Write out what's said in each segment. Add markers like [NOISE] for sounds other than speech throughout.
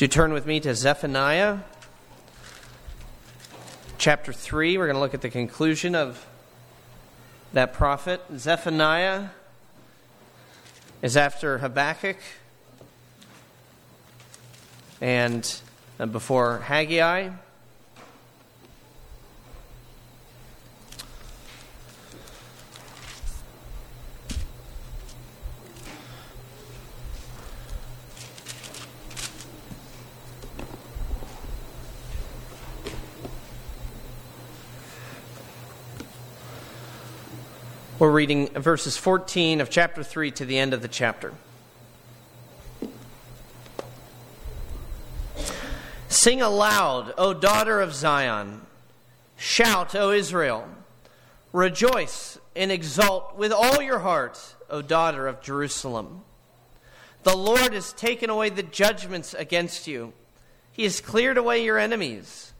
Do turn with me to Zephaniah chapter 3. We're going to look at the conclusion of that prophet. Zephaniah is after Habakkuk and uh, before Haggai. We're reading verses 14 of chapter 3 to the end of the chapter. Sing aloud, O daughter of Zion. Shout, O Israel. Rejoice and exult with all your heart, O daughter of Jerusalem. The Lord has taken away the judgments against you, He has cleared away your enemies.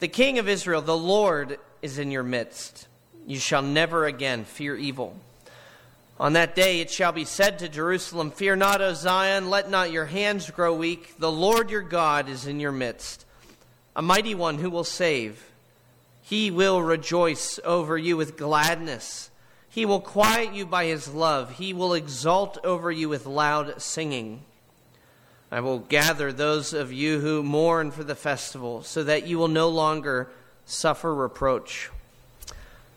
The King of Israel, the Lord, is in your midst. You shall never again fear evil. On that day it shall be said to Jerusalem, Fear not, O Zion, let not your hands grow weak. The Lord your God is in your midst, a mighty one who will save. He will rejoice over you with gladness. He will quiet you by his love. He will exult over you with loud singing. I will gather those of you who mourn for the festival, so that you will no longer suffer reproach.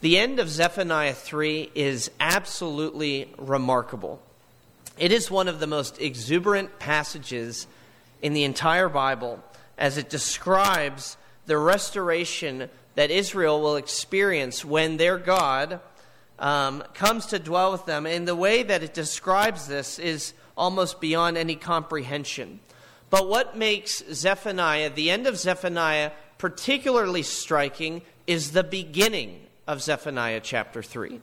The end of Zephaniah 3 is absolutely remarkable. It is one of the most exuberant passages in the entire Bible as it describes the restoration that Israel will experience when their God um, comes to dwell with them. And the way that it describes this is almost beyond any comprehension. But what makes Zephaniah, the end of Zephaniah, particularly striking is the beginning of Zephaniah chapter 3.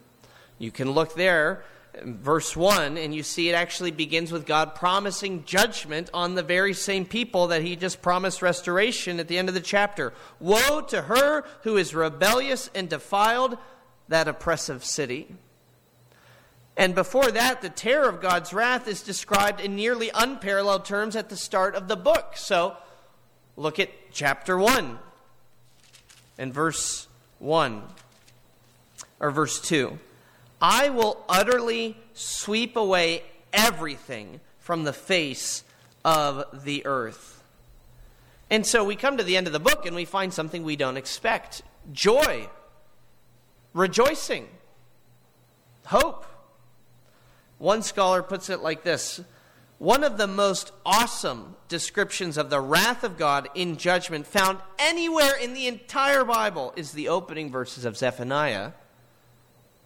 You can look there, verse 1, and you see it actually begins with God promising judgment on the very same people that he just promised restoration at the end of the chapter. Woe to her who is rebellious and defiled that oppressive city. And before that, the terror of God's wrath is described in nearly unparalleled terms at the start of the book. So look at chapter 1 and verse 1 or verse 2 I will utterly sweep away everything from the face of the earth. And so we come to the end of the book and we find something we don't expect joy, rejoicing, hope. One scholar puts it like this One of the most awesome descriptions of the wrath of God in judgment found anywhere in the entire Bible is the opening verses of Zephaniah.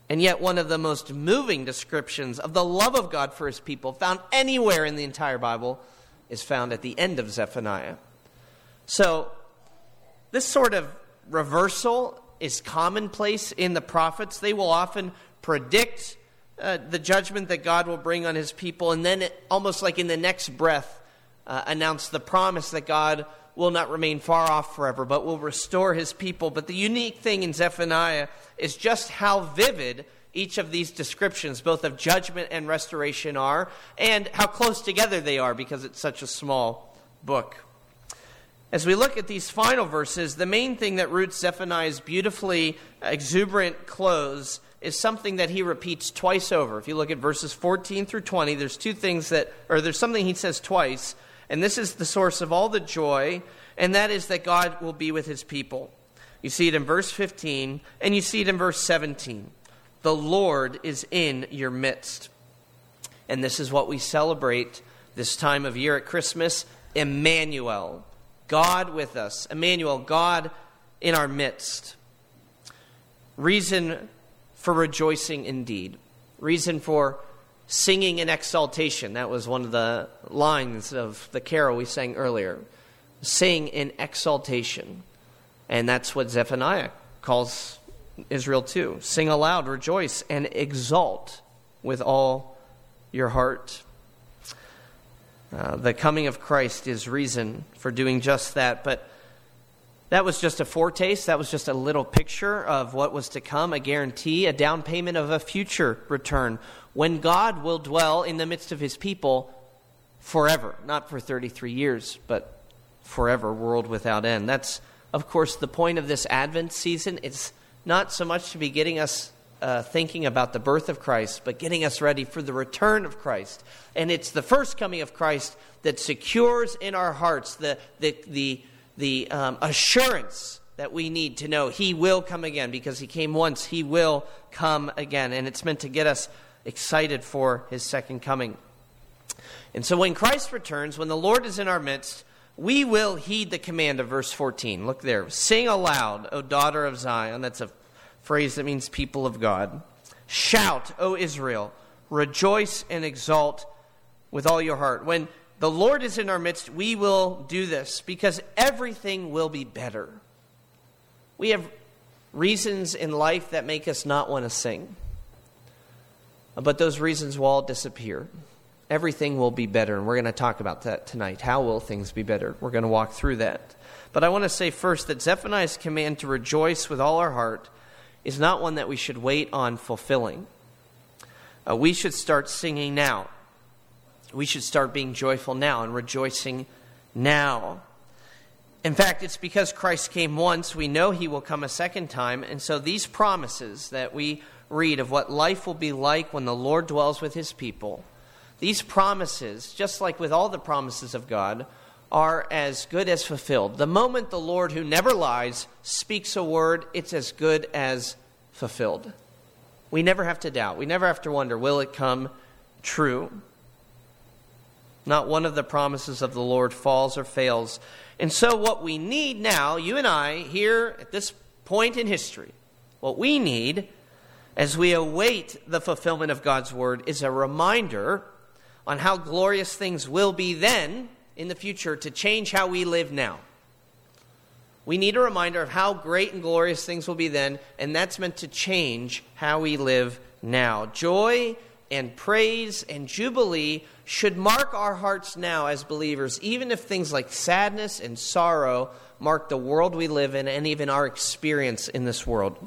And yet, one of the most moving descriptions of the love of God for his people found anywhere in the entire Bible is found at the end of Zephaniah. So, this sort of reversal is commonplace in the prophets. They will often predict uh, the judgment that God will bring on his people, and then, it, almost like in the next breath, uh, announce the promise that God will not remain far off forever, but will restore his people. But the unique thing in Zephaniah is just how vivid each of these descriptions, both of judgment and restoration, are, and how close together they are because it's such a small book. As we look at these final verses, the main thing that roots Zephaniah's beautifully exuberant close is something that he repeats twice over. If you look at verses 14 through 20, there's two things that, or there's something he says twice and this is the source of all the joy, and that is that God will be with his people. You see it in verse 15, and you see it in verse 17. The Lord is in your midst. And this is what we celebrate this time of year at Christmas Emmanuel, God with us. Emmanuel, God in our midst. Reason for rejoicing indeed. Reason for singing in exaltation. That was one of the lines of the carol we sang earlier. sing in exaltation. And that's what Zephaniah calls Israel to. Sing aloud, rejoice, and exult with all your heart. Uh, the coming of Christ is reason for doing just that, but that was just a foretaste. That was just a little picture of what was to come, a guarantee, a down payment of a future return when God will dwell in the midst of his people forever. Not for 33 years, but forever, world without end. That's, of course, the point of this Advent season. It's not so much to be getting us uh, thinking about the birth of Christ, but getting us ready for the return of Christ. And it's the first coming of Christ that secures in our hearts the, the, the the um, assurance that we need to know He will come again because He came once, He will come again. And it's meant to get us excited for His second coming. And so when Christ returns, when the Lord is in our midst, we will heed the command of verse 14. Look there. Sing aloud, O daughter of Zion. That's a phrase that means people of God. Shout, O Israel. Rejoice and exult with all your heart. When the Lord is in our midst, we will do this because everything will be better. We have reasons in life that make us not want to sing, but those reasons will all disappear. Everything will be better, and we're going to talk about that tonight. How will things be better? We're going to walk through that. But I want to say first that Zephaniah's command to rejoice with all our heart is not one that we should wait on fulfilling. Uh, we should start singing now we should start being joyful now and rejoicing now. In fact, it's because Christ came once, we know he will come a second time. And so these promises that we read of what life will be like when the Lord dwells with his people, these promises, just like with all the promises of God, are as good as fulfilled. The moment the Lord, who never lies, speaks a word, it's as good as fulfilled. We never have to doubt. We never have to wonder, will it come true? Not one of the promises of the Lord falls or fails. And so, what we need now, you and I, here at this point in history, what we need as we await the fulfillment of God's word is a reminder on how glorious things will be then in the future to change how we live now. We need a reminder of how great and glorious things will be then, and that's meant to change how we live now. Joy and praise and jubilee should mark our hearts now as believers, even if things like sadness and sorrow mark the world we live in and even our experience in this world.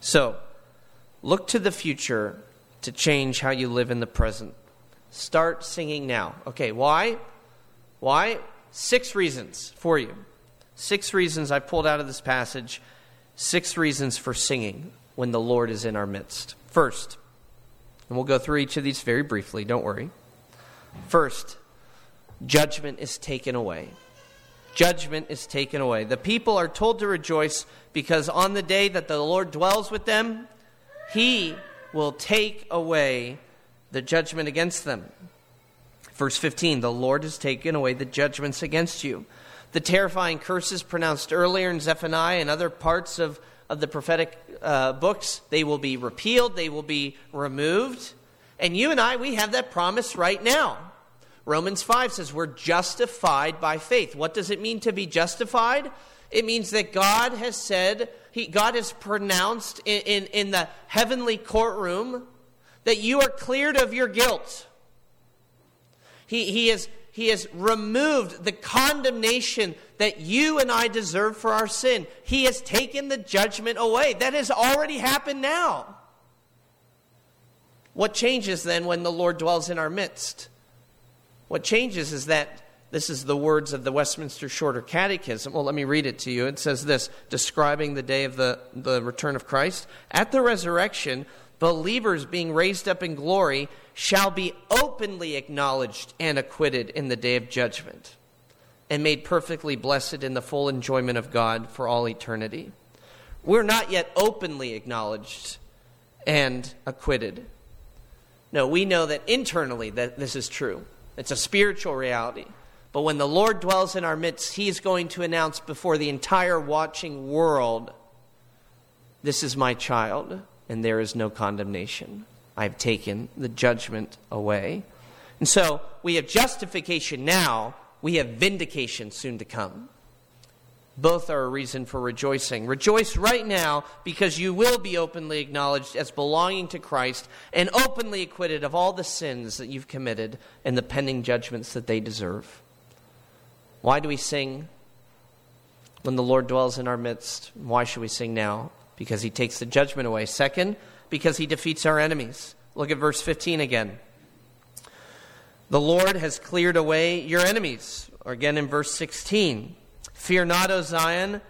So, look to the future to change how you live in the present. Start singing now. Okay, why? Why? Six reasons for you. Six reasons I pulled out of this passage. Six reasons for singing when the Lord is in our midst. First, and we'll go through each of these very briefly, don't worry. First, judgment is taken away. Judgment is taken away. The people are told to rejoice because on the day that the Lord dwells with them, he will take away the judgment against them. Verse 15 The Lord has taken away the judgments against you. The terrifying curses pronounced earlier in Zephaniah and other parts of of the prophetic uh, books, they will be repealed, they will be removed. And you and I, we have that promise right now. Romans 5 says we're justified by faith. What does it mean to be justified? It means that God has said, he, God has pronounced in, in, in the heavenly courtroom that you are cleared of your guilt. He, he, has, he has removed the condemnation that you and I deserve for our sin. He has taken the judgment away. That has already happened now. What changes then when the Lord dwells in our midst? What changes is that this is the words of the Westminster Shorter Catechism. Well, let me read it to you. It says this, describing the day of the, the return of Christ. At the resurrection, believers being raised up in glory shall be openly acknowledged and acquitted in the day of judgment and made perfectly blessed in the full enjoyment of God for all eternity. We're not yet openly acknowledged and acquitted. No, we know that internally that this is true. It's a spiritual reality. But when the Lord dwells in our midst, He is going to announce before the entire watching world, This is my child, and there is no condemnation. I've taken the judgment away. And so we have justification now we have vindication soon to come. Both are a reason for rejoicing. Rejoice right now because you will be openly acknowledged as belonging to Christ and openly acquitted of all the sins that you've committed and the pending judgments that they deserve. Why do we sing when the Lord dwells in our midst? Why should we sing now? Because he takes the judgment away. Second, because he defeats our enemies. Look at verse 15 again. The Lord has cleared away your enemies. Or again in verse 16. Fear not, O Zion.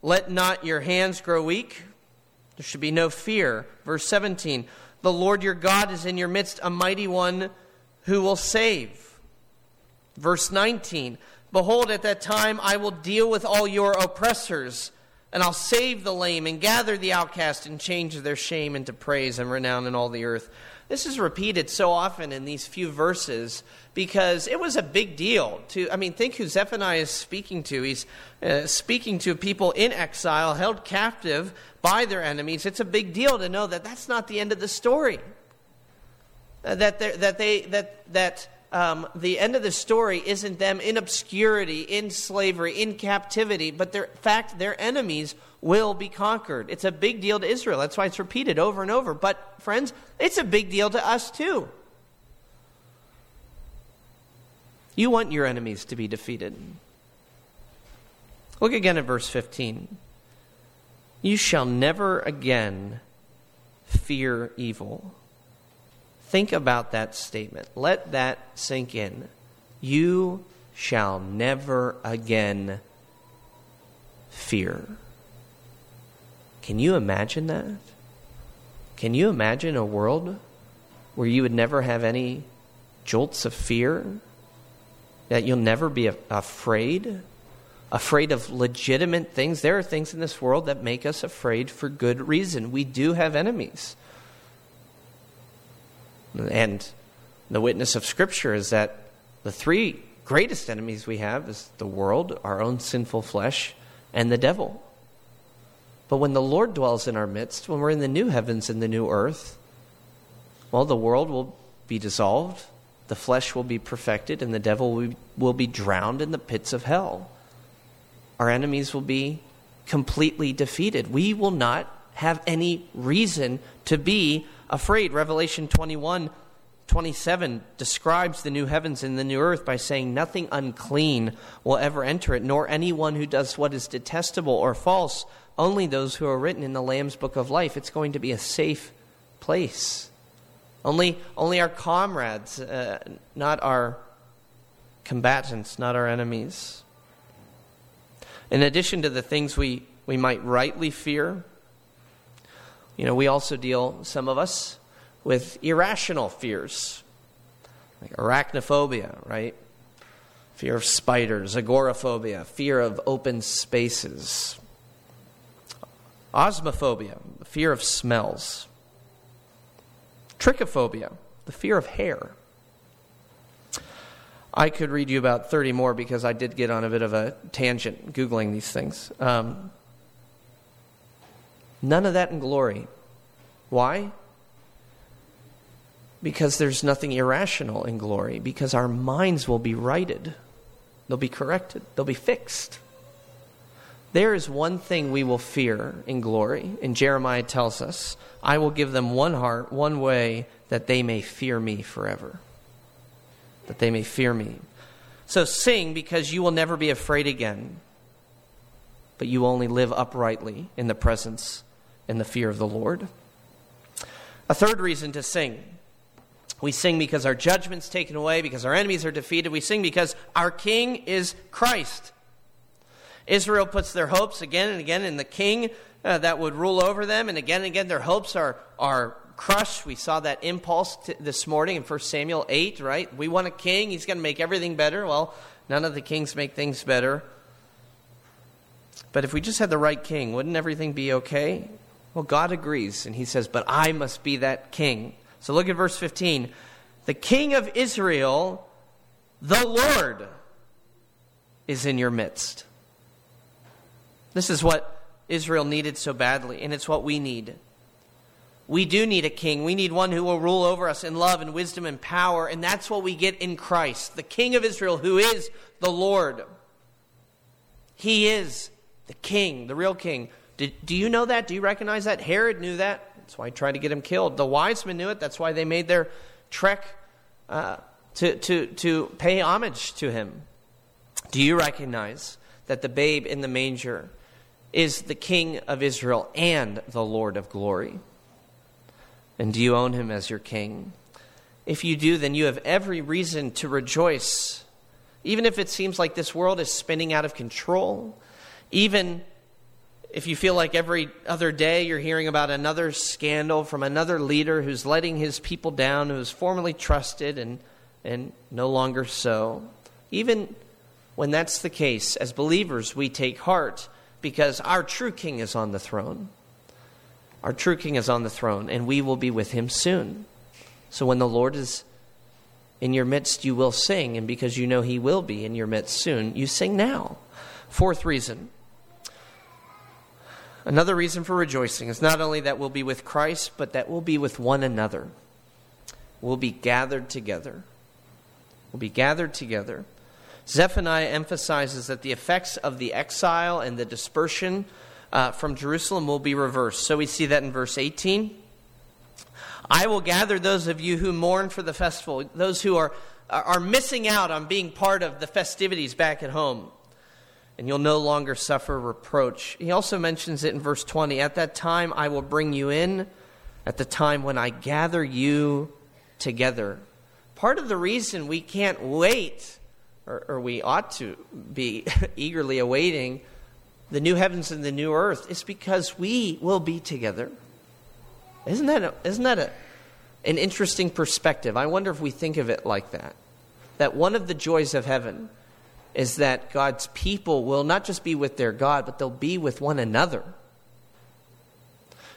Let not your hands grow weak. There should be no fear. Verse 17 The Lord your God is in your midst, a mighty one who will save. Verse 19 Behold, at that time I will deal with all your oppressors, and I'll save the lame, and gather the outcast, and change their shame into praise and renown in all the earth. This is repeated so often in these few verses because it was a big deal to I mean think who Zephaniah is speaking to. He's uh, speaking to people in exile, held captive by their enemies. It's a big deal to know that that's not the end of the story. Uh, that that they that that um, the end of the story isn't them in obscurity, in slavery, in captivity, but in fact, their enemies will be conquered. It's a big deal to Israel. That's why it's repeated over and over. But, friends, it's a big deal to us too. You want your enemies to be defeated. Look again at verse 15. You shall never again fear evil. Think about that statement. Let that sink in. You shall never again fear. Can you imagine that? Can you imagine a world where you would never have any jolts of fear? That you'll never be afraid? Afraid of legitimate things? There are things in this world that make us afraid for good reason. We do have enemies. And the witness of Scripture is that the three greatest enemies we have is the world, our own sinful flesh, and the devil. But when the Lord dwells in our midst, when we're in the new heavens and the new earth, well, the world will be dissolved, the flesh will be perfected, and the devil will be, drowned in the pits of hell. Our enemies will be completely defeated. We will not have any reason to be afraid. Revelation 21 27 describes the new heavens and the new earth by saying, Nothing unclean will ever enter it, nor anyone who does what is detestable or false, only those who are written in the Lamb's book of life. It's going to be a safe place. Only, only our comrades, uh, not our combatants, not our enemies. In addition to the things we, we might rightly fear, you know, we also deal, some of us, with irrational fears, like arachnophobia, right? Fear of spiders, agoraphobia, fear of open spaces, osmophobia, the fear of smells, trichophobia, the fear of hair. I could read you about 30 more because I did get on a bit of a tangent Googling these things. Um, None of that in glory. Why? Because there's nothing irrational in glory, because our minds will be righted, they'll be corrected, they'll be fixed. There is one thing we will fear in glory, and Jeremiah tells us I will give them one heart, one way, that they may fear me forever. That they may fear me. So sing because you will never be afraid again, but you only live uprightly in the presence in the fear of the Lord. A third reason to sing. We sing because our judgment's taken away, because our enemies are defeated. We sing because our King is Christ. Israel puts their hopes again and again in the King uh, that would rule over them, and again and again their hopes are, are crushed. We saw that impulse t- this morning in 1 Samuel 8, right? We want a king, he's going to make everything better. Well, none of the kings make things better. But if we just had the right king, wouldn't everything be okay? Well, God agrees, and he says, But I must be that king. So look at verse 15. The king of Israel, the Lord, is in your midst. This is what Israel needed so badly, and it's what we need. we do need a king. We need one who will rule over us in love and wisdom and power. And that's what we get in Christ, the King of Israel, who is the Lord. He is the king, the real king. Did, do you know that? Do you recognize that? Herod knew that. That's why he tried to get him killed. The wise men knew it. That's why they made their trek uh, to, to, to pay homage to him. Do you recognize that the babe in the manger is the King of Israel and the Lord of glory? And do you own him as your king? If you do, then you have every reason to rejoice. Even if it seems like this world is spinning out of control, even if you feel like every other day you're hearing about another scandal from another leader who's letting his people down, who was formerly trusted and, and no longer so, even when that's the case, as believers, we take heart because our true king is on the throne. Our true king is on the throne, and we will be with him soon. So when the Lord is in your midst, you will sing, and because you know he will be in your midst soon, you sing now. Fourth reason. Another reason for rejoicing is not only that we'll be with Christ, but that we'll be with one another. We'll be gathered together. We'll be gathered together. Zephaniah emphasizes that the effects of the exile and the dispersion uh, from Jerusalem will be reversed. So we see that in verse 18. I will gather those of you who mourn for the festival, those who are, are missing out on being part of the festivities back at home, and you'll no longer suffer reproach. He also mentions it in verse 20 At that time I will bring you in, at the time when I gather you together. Part of the reason we can't wait, or, or we ought to be [LAUGHS] eagerly awaiting the new heavens and the new earth is because we will be together. Isn't that, a, isn't that a, an interesting perspective? I wonder if we think of it like that. That one of the joys of heaven is that God's people will not just be with their God, but they'll be with one another.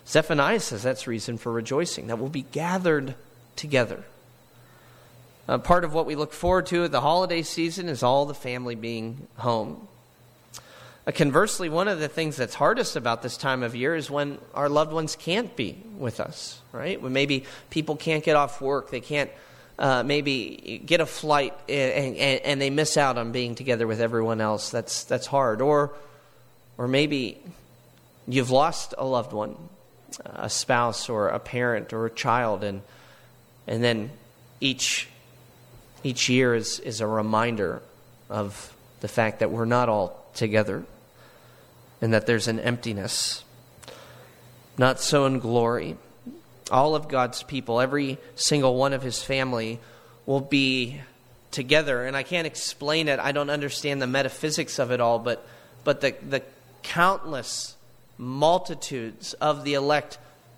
Zephaniah says that's reason for rejoicing, that we'll be gathered together. Uh, part of what we look forward to at the holiday season is all the family being home. Uh, conversely, one of the things that's hardest about this time of year is when our loved ones can't be with us, right? When maybe people can't get off work, they can't uh, maybe get a flight, and, and, and, they miss out on being together with everyone else. That's, that's hard. Or, or maybe you've lost a loved one, a spouse, or a parent, or a child, and, and then each, each year is, is a reminder of the fact that we're not all together and that there's an emptiness. Not so in glory. All of God's people, every single one of his family, will be together. And I can't explain it. I don't understand the metaphysics of it all, but, but the, the countless multitudes of the elect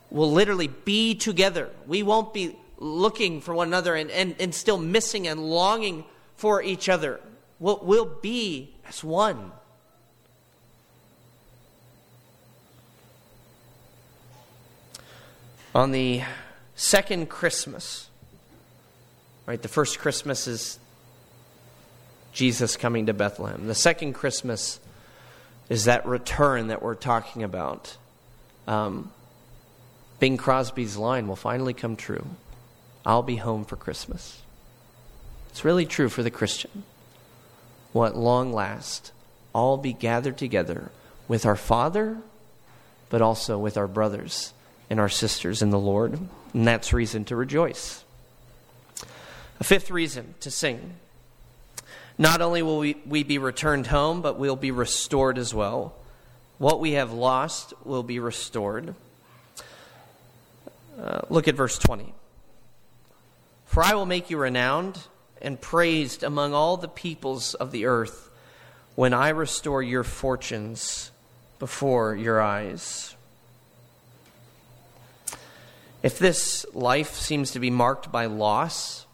will literally be together. We won't be looking for one another and, and, and still missing and longing for each other. We'll, we'll be as one. On the second Christmas, right, the first Christmas is Jesus coming to Bethlehem. The second Christmas is that return that we're talking about. Um, Bing Crosby's line will finally come true I'll be home for Christmas. It's really true for the Christian. Will at long last all be gathered together with our Father, but also with our brothers and our sisters in the Lord. And that's reason to rejoice. A fifth reason to sing. Not only will we, we be returned home, but we'll be restored as well. What we have lost will be restored. Uh, look at verse 20. For I will make you renowned and praised among all the peoples of the earth when I restore your fortunes before your eyes. If this life seems to be marked by loss,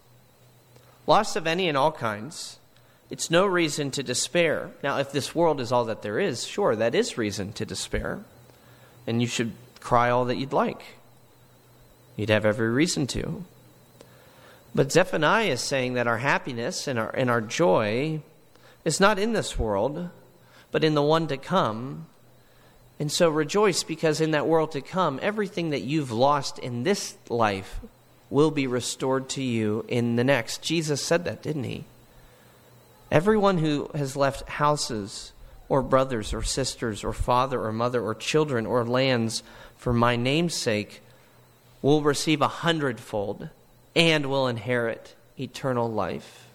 loss of any and all kinds, it's no reason to despair. Now, if this world is all that there is, sure, that is reason to despair. And you should cry all that you'd like. You'd have every reason to. But Zephaniah is saying that our happiness and our, and our joy is not in this world, but in the one to come. And so rejoice because in that world to come, everything that you've lost in this life will be restored to you in the next. Jesus said that, didn't he? Everyone who has left houses or brothers or sisters or father or mother or children or lands for my name's sake will receive a hundredfold and will inherit eternal life.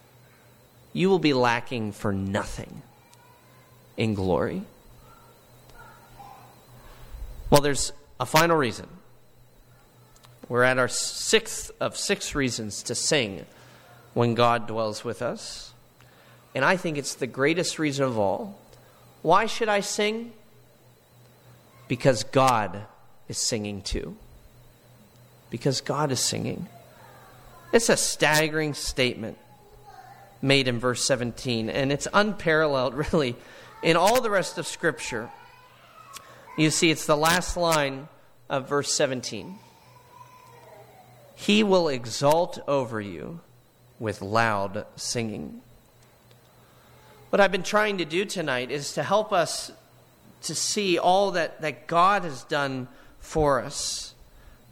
You will be lacking for nothing in glory. Well, there's a final reason. We're at our sixth of six reasons to sing when God dwells with us. And I think it's the greatest reason of all. Why should I sing? Because God is singing too. Because God is singing. It's a staggering statement made in verse 17, and it's unparalleled, [LAUGHS] really, in all the rest of Scripture. You see, it's the last line of verse 17. He will exalt over you with loud singing. What I've been trying to do tonight is to help us to see all that, that God has done for us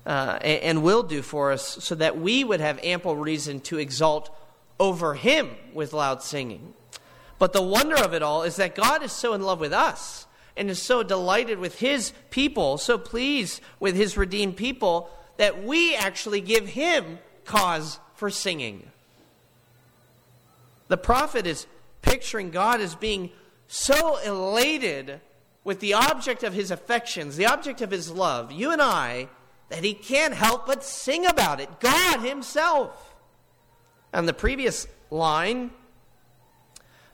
uh, and, and will do for us so that we would have ample reason to exalt over Him with loud singing. But the wonder of it all is that God is so in love with us and is so delighted with His people, so pleased with His redeemed people, that we actually give Him cause for singing. The prophet is picturing God as being so elated with the object of his affections, the object of his love, you and I, that he can't help but sing about it. God himself. And the previous line,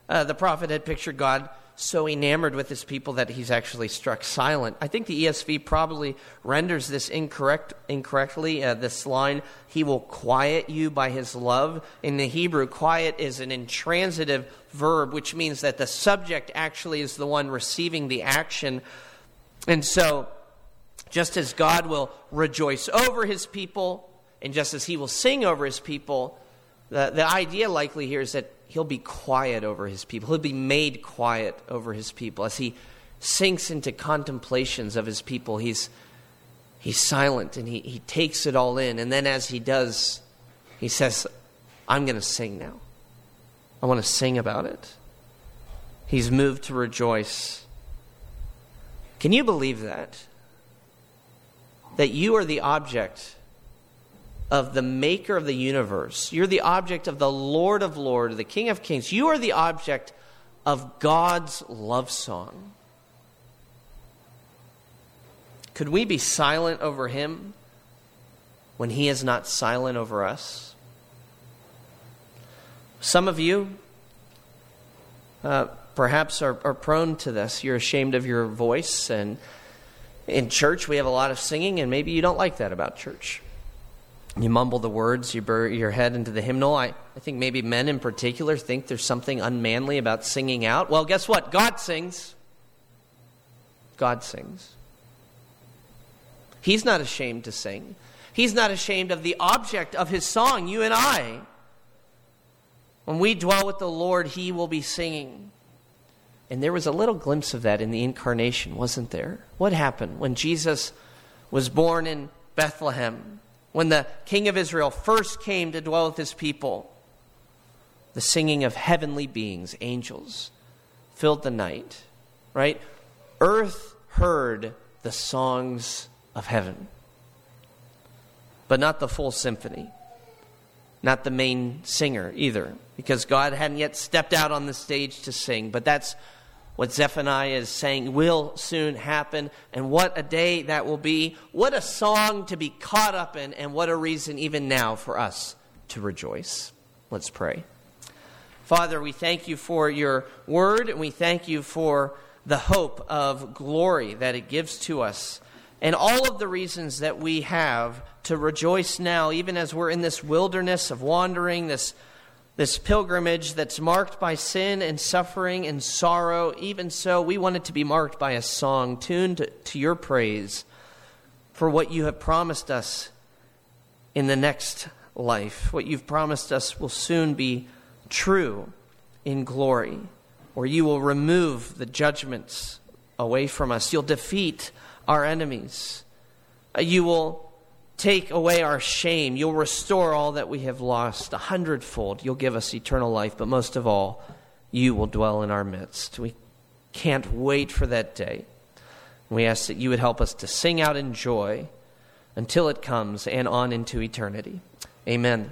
uh, the prophet had pictured God so enamored with his people that he's actually struck silent. I think the ESV probably renders this incorrect, incorrectly. Uh, this line, he will quiet you by his love. In the Hebrew, quiet is an intransitive verb, which means that the subject actually is the one receiving the action. And so, just as God will rejoice over his people, and just as he will sing over his people, the, the idea likely here is that he'll be quiet over his people. He'll be made quiet over his people. As he sinks into contemplations of his people, he's, he's silent and he, he takes it all in. And then as he does, he says, I'm going to sing now. I want to sing about it. He's moved to rejoice. Can you believe that? That you are the object of the maker of the universe. You're the object of the Lord of Lords, the King of Kings. You are the object of God's love song. Could we be silent over him when he is not silent over us? Some of you uh, perhaps are, are prone to this. You're ashamed of your voice, and in church we have a lot of singing, and maybe you don't like that about church. You mumble the words, you bury your head into the hymnal. I, I think maybe men in particular think there's something unmanly about singing out. Well, guess what? God sings. God sings. He's not ashamed to sing. He's not ashamed of the object of his song, you and I. When we dwell with the Lord, he will be singing. And there was a little glimpse of that in the incarnation, wasn't there? What happened when Jesus was born in Bethlehem? When the king of Israel first came to dwell with his people, the singing of heavenly beings, angels, filled the night, right? Earth heard the songs of heaven, but not the full symphony, not the main singer either, because God hadn't yet stepped out on the stage to sing. But that's what Zephaniah is saying will soon happen, and what a day that will be. What a song to be caught up in, and what a reason even now for us to rejoice. Let's pray. Father, we thank you for your word, and we thank you for the hope of glory that it gives to us, and all of the reasons that we have to rejoice now, even as we're in this wilderness of wandering, this this pilgrimage that's marked by sin and suffering and sorrow, even so, we want it to be marked by a song tuned to, your praise for what you have promised us in the next life. What you've promised us will soon be true in glory, where you will remove the judgments away from us. You'll defeat our enemies. You will take away our shame. You'll restore all that we have lost a hundredfold. You'll give us eternal life, but most of all, you will dwell in our midst. We can't wait for that day. We ask that you would help us to sing out in joy until it comes and on into eternity. Amen.